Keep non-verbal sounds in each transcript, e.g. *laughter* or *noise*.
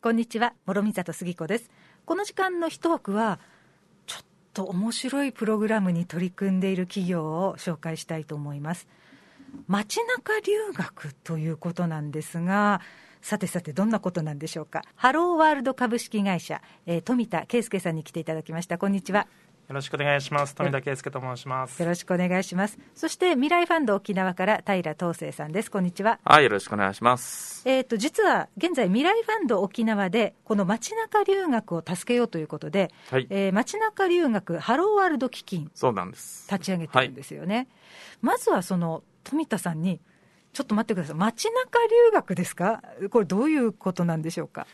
こんにちは諸見里杉子です。この時間の一枠はちょっと面白いプログラムに取り組んでいる企業を紹介したいと思います。街中留学ということなんですがさてさてどんなことなんでしょうか。ハローワールド株式会社、えー、富田圭介さんに来ていただきました。こんにちは。よろしくお願いします。富田圭介と申します。よろしくお願いします。そして未来ファンド沖縄から平東生さんです。こんにちは。はい、よろしくお願いします。えっ、と実は現在未来ファンド沖縄でこの街中留学を助けようということで、はい、えー、街中留学ハローワールド基金そうなんです。立ち上げてるんですよね。はい、まずはその富田さんにちょっと待ってください。街中留学ですか？これどういうことなんでしょうか？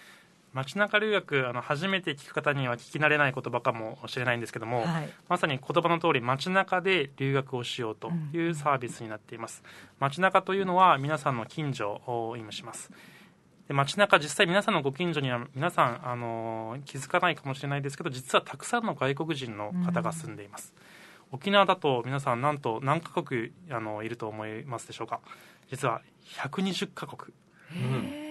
街中留学あの初めて聞く方には聞き慣れない言葉かもしれないんですけども、はい、まさに言葉の通り街中で留学をしようというサービスになっています、うん、街中というのは皆さんの近所を意味します。で街中実際皆さんのご近所には皆さんあの気づかないかもしれないですけど実はたくさんの外国人の方が住んでいます、うん、沖縄だと皆さんなんと何カ国あのいると思いますでしょうか？実は120カ国、うん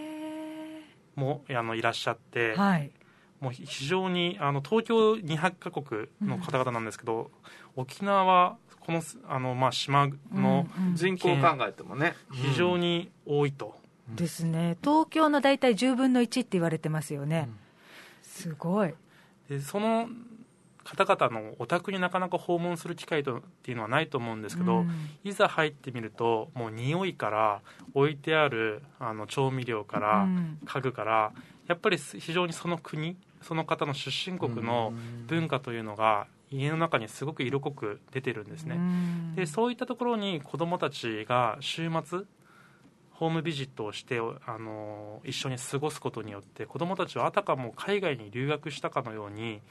もあのいらっしゃって、はい、もう非常にあの東京200カ国の方々なんですけど、うん、沖縄はこのあの、まあ、島の、人口考えてもね非常に多いと、うん、ですね。東京の大体10分の1って言われてますよね、すごい。でその方々のお宅になかなか訪問する機会とっていうのはないと思うんですけど、うん、いざ入ってみるともう匂いから置いてあるあの調味料から、家具からやっぱり非常にその国その方の出身国の文化というのが家の中にすごく色濃く出てるんですね、うん、でそういったところに子どもたちが週末ホームビジットをしてあの一緒に過ごすことによって子どもたちはあたかも海外に留学したかのように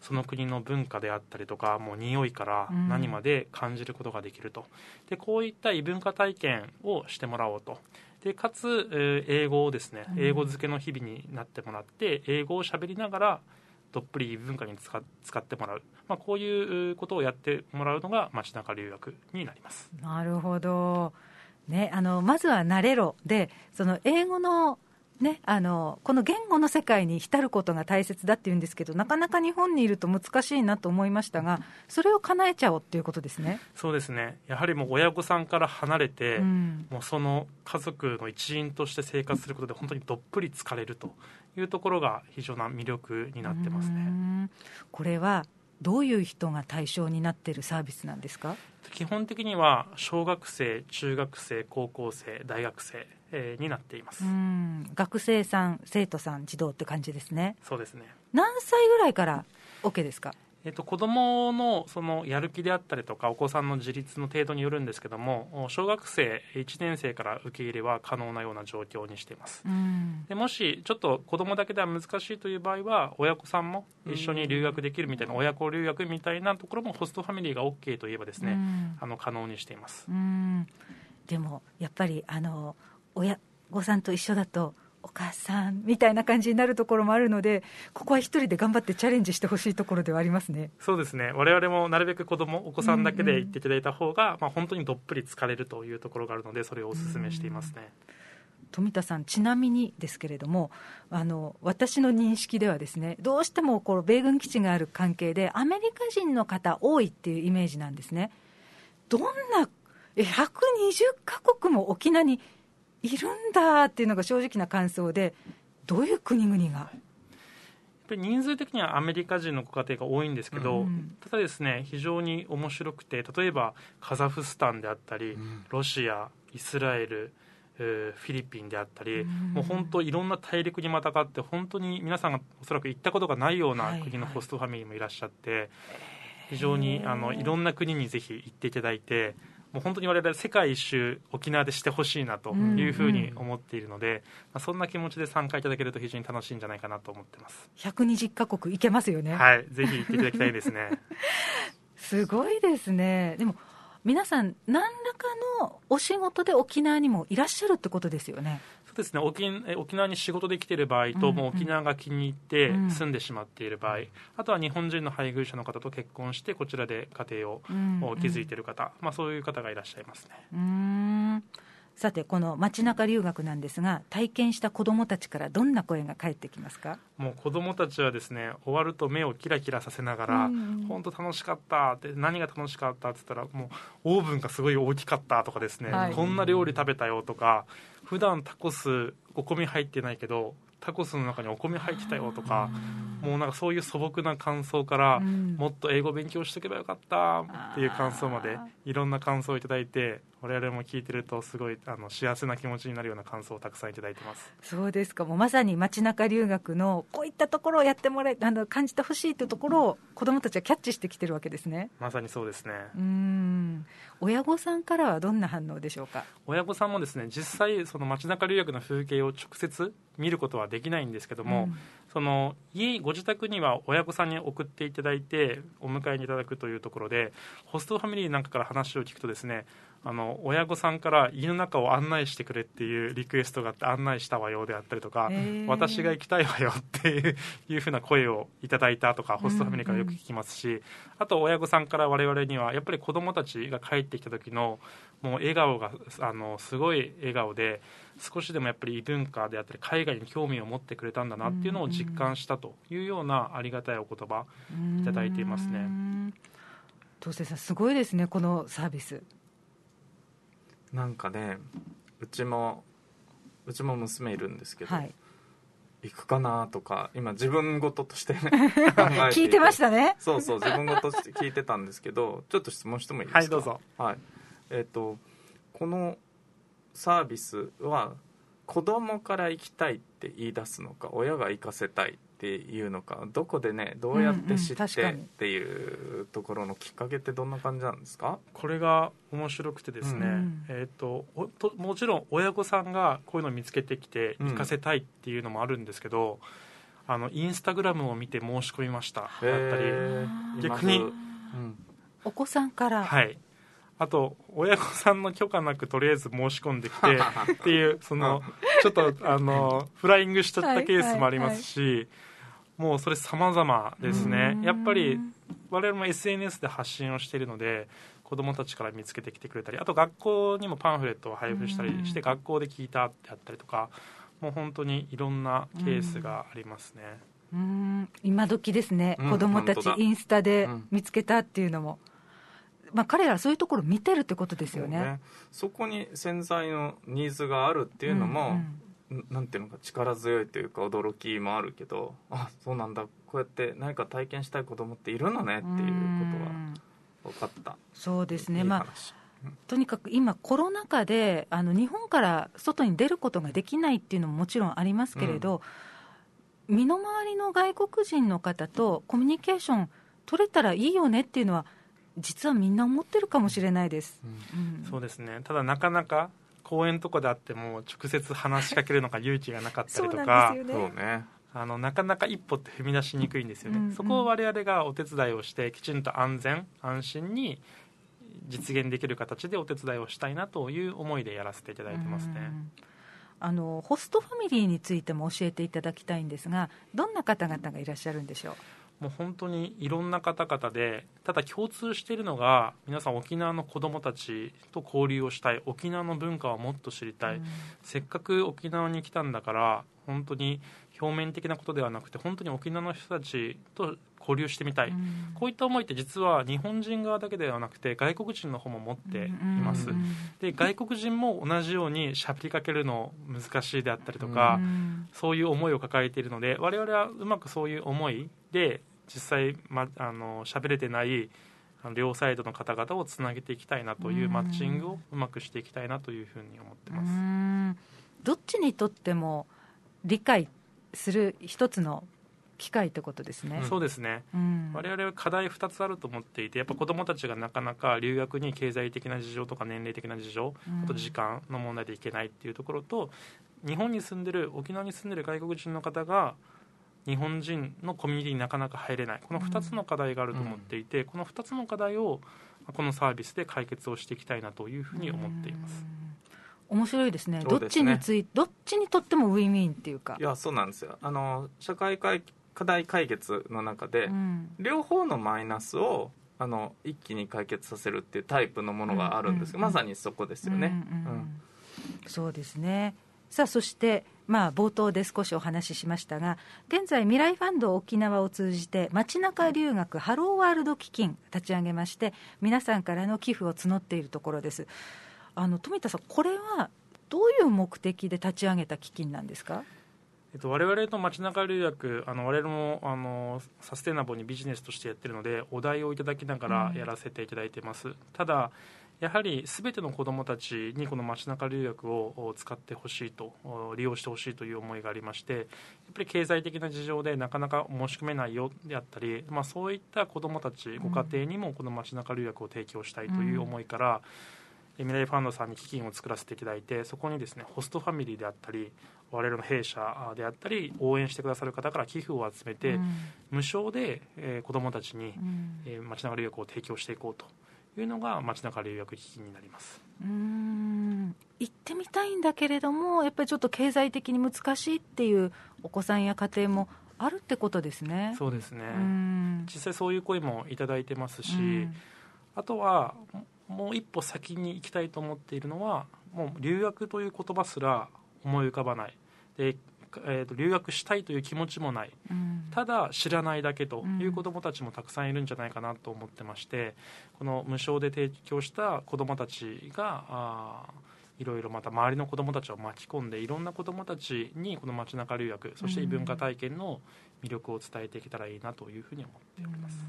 その国の文化であったりとかもう匂いから何まで感じることができると、でこういった異文化体験をしてもらおうと。でかつ、え英語をですね英語漬けの日々になってもらって英語を喋りながらどっぷり異文化に使使ってもらう、まあ、こういうことをやってもらうのが街中留学になります。なるほど、ね、あのまずは慣れろ。でその英語のね、あのこの言語の世界に浸ることが大切だっていうんですけどなかなか日本にいると難しいなと思いましたがそれを叶えちゃおうっていうことですね。そうですね。やはりもう親御さんから離れて、うん、もうその家族の一員として生活することで本当にどっぷり疲れるというところが非常な魅力になってますね。これはどういう人が対象になっているサービスなんですか？基本的には小学生中学生高校生大学生えー、になっています。学生さん、生徒さん、児童って感じですね。そうですね。何歳ぐらいから OK ですか？えっと、子どものそのやる気であったりとかお子さんの自立の程度によるんですけども小学生1年生から受け入れは可能なような状況にしています。でもしちょっと子どもだけでは難しいという場合は親子さんも一緒に留学できるみたいな親子留学みたいなところもホストファミリーが OK といえばですねあの可能にしています。でもやっぱりあの親御さんと一緒だとお母さんみたいな感じになるところもあるのでここは一人で頑張ってチャレンジしてほしいところではありますねそうですね我々もなるべく子供お子さんだけで行っていただいた方が、うんうん、まあ、本当にどっぷり疲れるというところがあるのでそれをお勧めしていますね。富田さん、ちなみにですけれども、あの私の認識では、ですねどうしてもこの米軍基地がある関係で、アメリカ人の方、多いっていうイメージなんですね。どんな120カ国も沖縄にいるんだっていうのが正直な感想で、どういう国々が？やっぱり人数的にはアメリカ人のご家庭が多いんですけど、うん、ただですね非常に面白くて例えばカザフスタンであったり、うん、ロシアイスラエルフィリピンであったり、うん、もう本当いろんな大陸にまたがって本当に皆さんがおそらく行ったことがないような国のホストファミリーもいらっしゃって、はいはい、非常にあのいろんな国にぜひ行っていただいてもう本当に我々世界一周沖縄でしてほしいなというふうに思っているので、うんうん、まあ、そんな気持ちで参加いただけると非常に楽しいんじゃないかなと思ってます。120カ国行けますよね。はいぜひ行っていただきたいですね。*laughs* すごいですね。でも皆さん何らかのお仕事で沖縄にもいらっしゃるってことですよねですね沖沖縄に仕事で来ている場合と、もう沖縄が気に入って住んでしまっている場合、うん、あとは日本人の配偶者の方と結婚してこちらで家庭を築いている方、まあ、そういう方がいらっしゃいますね。うんさてこの街中留学なんですが体験した子どもたちからどんな声が返ってきますか？もう子どもたちはですね終わると目をキラキラさせながら「本当楽しかった」って何が楽しかったって言ったらもうオーブンがすごい大きかったとかですね、はい、こんな料理食べたよとか普段タコスお米入ってないけどタコスの中にお米入ってたよとかもうなんかそういう素朴な感想から、うん、もっと英語勉強しておけばよかったっていう感想までいろんな感想をいただいて我々も聞いてるとすごいあの幸せな気持ちになるような感想をたくさんいただいてます。そうですか。もうまさに街中留学のこういったところをやってもらえあの感じてほしいというところを子どもたちはキャッチしてきてるわけですね。まさにそうですね。うん。親御さんからはどんな反応でしょうか？親御さんもですね実際その街中留学の風景を直接見ることはできないんですけども、うん、その家ご自宅には親御さんに送っていただいてお迎えにいただくというところでホストファミリーなんかから話を聞くとですねあの親御さんから家の中を案内してくれっていうリクエストがあって案内したわよであったりとか私が行きたいわよっていういうふうな声をいただいたとかホストファミリーからよく聞きますし、うんうん、あと親御さんから我々にはやっぱり子どもたちが帰ってきた時のもう笑顔があのすごい笑顔で少しでもやっぱり異文化であったり海外に興味を持ってくれたんだなっていうのを実感したというようなありがたいお言葉いただいていますね。東瀬さんすごいですねこのサービス。なんかねうちもうちも娘いるんですけど、はい、行くかなとか今自分事としてね *laughs* 聞いてましたね。そうそう自分事として聞いてたんですけどちょっと質問してもいいですか？はいどうぞ。はいえっ、ー、とこのサービスは子供から行きたいって言い出すのか親が行かせたいっていうのかどこでねどうやって知ってっていうところのきっかけってどんな感じなんですか？これが面白くてですね、うん、えーと、ともちろん親御さんがこういうのを見つけてきて行かせたいっていうのもあるんですけど、うん、あのインスタグラムを見て申し込みましただったり。逆に、うん、お子さんから。はいあと親御さんの許可なくとりあえず申し込んできて *laughs* っていうそのちょっとあのフライングしちゃったケースもありますし、もうそれ様々ですね。やっぱり我々も SNS で発信をしているので子どもたちから見つけてきてくれたりあと学校にもパンフレットを配布したりして学校で聞いたってあったりとかもう本当にいろんなケースがありますね。うん。今時ですね、うん、子どもたちインスタで見つけたっていうのも、うん、まあ、彼らそういうところ見てるってことですよね、ね、そこに潜在のニーズがあるっていうのも、うんうん。なんていうのか力強いというか驚きもあるけどあそうなんだ。こうやって何か体験したい子供っているのねっていうことは分かった。そうですね。まあとにかく今、コロナ禍であの日本から外に出ることができないっていうのももちろんありますけれど、うん、身の回りの外国人の方とコミュニケーション取れたらいいよねっていうのは実はみんな思ってるかもしれないです、うん。うん、そうですね。ただなかなか公園とかであっても直接話しかけるのが勇気がなかったりとかそうね。あのなかなか一歩って踏み出しにくいんですよね、うんうん、そこを我々がお手伝いをしてきちんと安全安心に実現できる形でお手伝いをしたいなという思いでやらせていただいてますね。あのホストファミリーについても教えていただきたいんですがどんな方々がいらっしゃるんでしょう？もう本当にいろんな方々でただ共通しているのが皆さん沖縄の子どもたちと交流をしたい。沖縄の文化をもっと知りたい、うん、せっかく沖縄に来たんだから本当に表面的なことではなくて本当に沖縄の人たちと交流してみたい、うん、こういった思いって実は日本人側だけではなくて外国人の方も持っています、うん、で外国人も同じようにしゃべりかけるの難しいであったりとか、そういう思いを抱えているので我々はうまくそういう思いで実際、ま、あの喋れてない両サイドの方々をつなげていきたいなというマッチングをうまくしていきたいなというふうに思ってます。どっちにとっても理解する一つの機会ってことですね、そうですね、うん、我々は課題2つあると思っていてやっぱ子どもたちがなかなか留学に経済的な事情とか年齢的な事情、うん、あと時間の問題でいけないっていうところと日本に住んでる沖縄に住んでる外国人の方が日本人のコミュニティになかなか入れない。この2つの課題があると思っていて、うん、この2つの課題をこのサービスで解決をしていきたいなというふうに思っています。面白いですね、どっちについどっちにとってもウィンウィンっていうか。いや、そうなんですよ。あの社会課題解決の中で、うん、両方のマイナスをあの一気に解決させるっていうタイプのものがあるんです、うんうん、まさにそこですよね。うん、うんうん。そうですね。さあそしてまあ、冒頭で少しお話ししましたが、現在、未来ファンド沖縄を通じて、街中留学ハローワールド基金立ち上げまして、皆さんからの寄付を募っているところです。あの富田さん、これはどういう目的で立ち上げた基金なんですか？えっと、我々と街中留学あの我々もあのサステナブルにビジネスとしてやってるのでお題をいただきながらやらせていただいてます、うん、ただやはりすべての子どもたちにこの街中留学を使ってほしいと利用してほしいという思いがありましてやっぱり経済的な事情でなかなか申し込めないよであったり、まあ、そういった子どもたちご家庭にもこの街中留学を提供したいという思いから、うん、未来ファンドさんに基金を作らせていただいてそこにですねホストファミリーであったり我々の弊社であったり応援してくださる方から寄付を集めて、うん、無償で、えー、子どもたちに、うん、えー、街中留学を提供していこうというのが街中留学基金になります。うん。行ってみたいんだけれどもやっぱりちょっと経済的に難しいっていうお子さんや家庭もあるってことですね。そうですね。実際そういう声もいただいてますしあとはもう一歩先に行きたいと思っているのはもう留学という言葉すら思い浮かばない。でえーと、留学したいという気持ちもない、うん、ただ知らないだけという子どもたちもたくさんいるんじゃないかなと思ってましてこの無償で提供した子どもたちがあいろいろまた周りの子どもたちを巻き込んでいろんな子どもたちにこの街中留学そして異文化体験の魅力を伝えていけたらいいなというふうに思っております。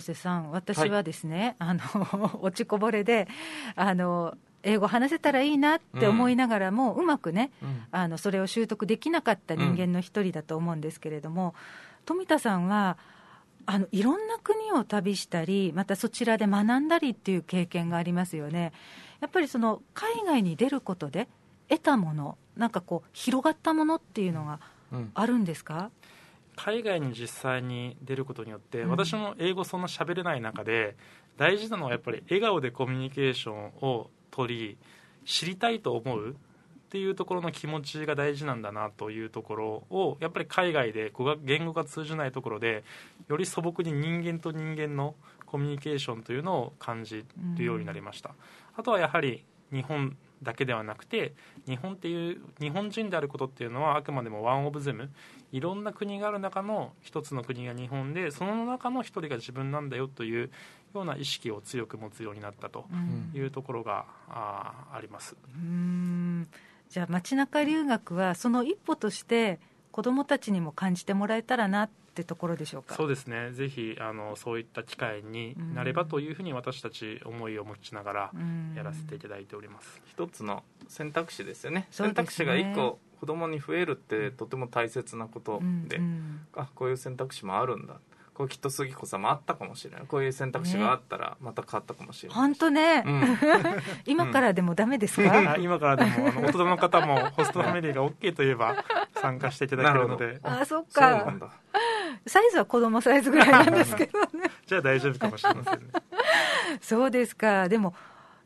さん私はですね、はい、あの *laughs* 落ちこぼれであの英語話せたらいいなって思いながらも、うん、うまくね、うん、あのそれを習得できなかった人間の一人だと思うんですけれども、富田さんはあのいろんな国を旅したりまたそちらで学んだりっていう経験がありますよね。やっぱりその海外に出ることで得たものなんかこう広がったものっていうのがあるんですか、海外に実際に出ることによって、私も英語そんな喋れない中で大事なのはやっぱり笑顔でコミュニケーションを取り知りたいと思うっていうところの気持ちが大事なんだなというところをやっぱり海外で言語が通じないところでより素朴に人間と人間のコミュニケーションというのを感じるようになりました、あとはやはり日本だけではなくて日本っていう日本人であることっていうのはあくまでもワン・オブ・ゼム。いろんな国がある中の一つの国が日本でその中の一人が自分なんだよというような意識を強く持つようになったというところが、うん、ああります。うん。じゃあ街中留学はその一歩として子どもたちにも感じてもらえたらなってところでしょうか？そうですね。ぜひあのそういった機会になればというふうに私たち思いを持ちながらやらせていただいております。一つの選択肢ですよね、ね、選択肢が一個子供に増えるってとても大切なことで、うんうん、あこういう選択肢もあるんだ。これきっと杉子さんもあったかもしれない。こういう選択肢があったらまた変わったかもしれない。本当ね、うん、*laughs* 今からでもダメですか、*laughs* 今からでもあの大人の方もホストファミリーが OK といえば参加していただけるので。*laughs* あそっかサイズは子供サイズぐらいなんですけどね。*laughs* じゃあ大丈夫かもしれませんね。*laughs* そうですか。でも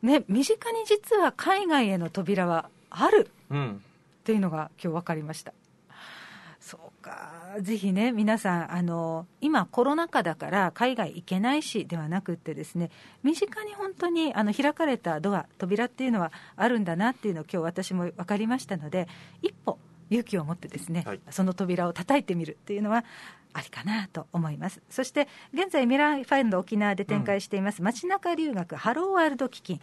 ね身近に実は海外への扉はある、うん、っていうのが今日分かりました。そうか、ぜひね、皆さん、あの今、コロナ禍だから海外行けないしではなくってですね、身近に本当にあの開かれたドア、扉っていうのはあるんだなっていうのを今日私も分かりましたので、一歩勇気を持ってですね、はい、その扉を叩いてみるっていうのはありかなと思います。そして現在ミラーファンド沖縄で展開しています、うん、街中留学ハローワールド基金。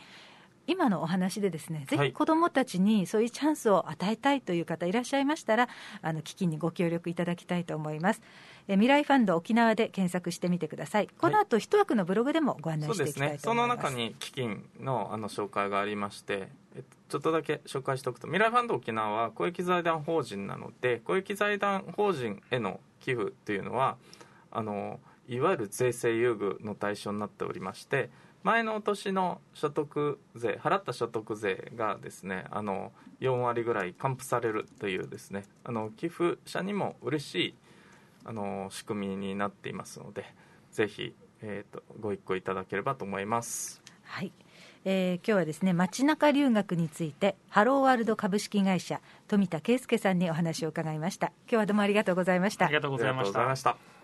今のお話でですねぜひ子どもたちにそういうチャンスを与えたいという方いらっしゃいましたらあの基金にご協力いただきたいと思います。え未来ファンド沖縄で検索してみてください。この後、一枠のブログでもご案内していきたいと思います、ね、その中に基金のあの紹介がありましてちょっとだけ紹介しておくと未来ファンド沖縄は公益財団法人なので公益財団法人への寄付というのはあのいわゆる税制優遇の対象になっておりまして前の年の所得税払った所得税がですねあの4割ぐらい還付されるというですねあの寄付者にも嬉しいあの仕組みになっていますのでぜひ、えーと、ご一考いただければと思います。はいえー、今日はですね街中留学についてハローワールド株式会社富田圭介さんにお話を伺いました。今日はどうもありがとうございました。ありがとうございました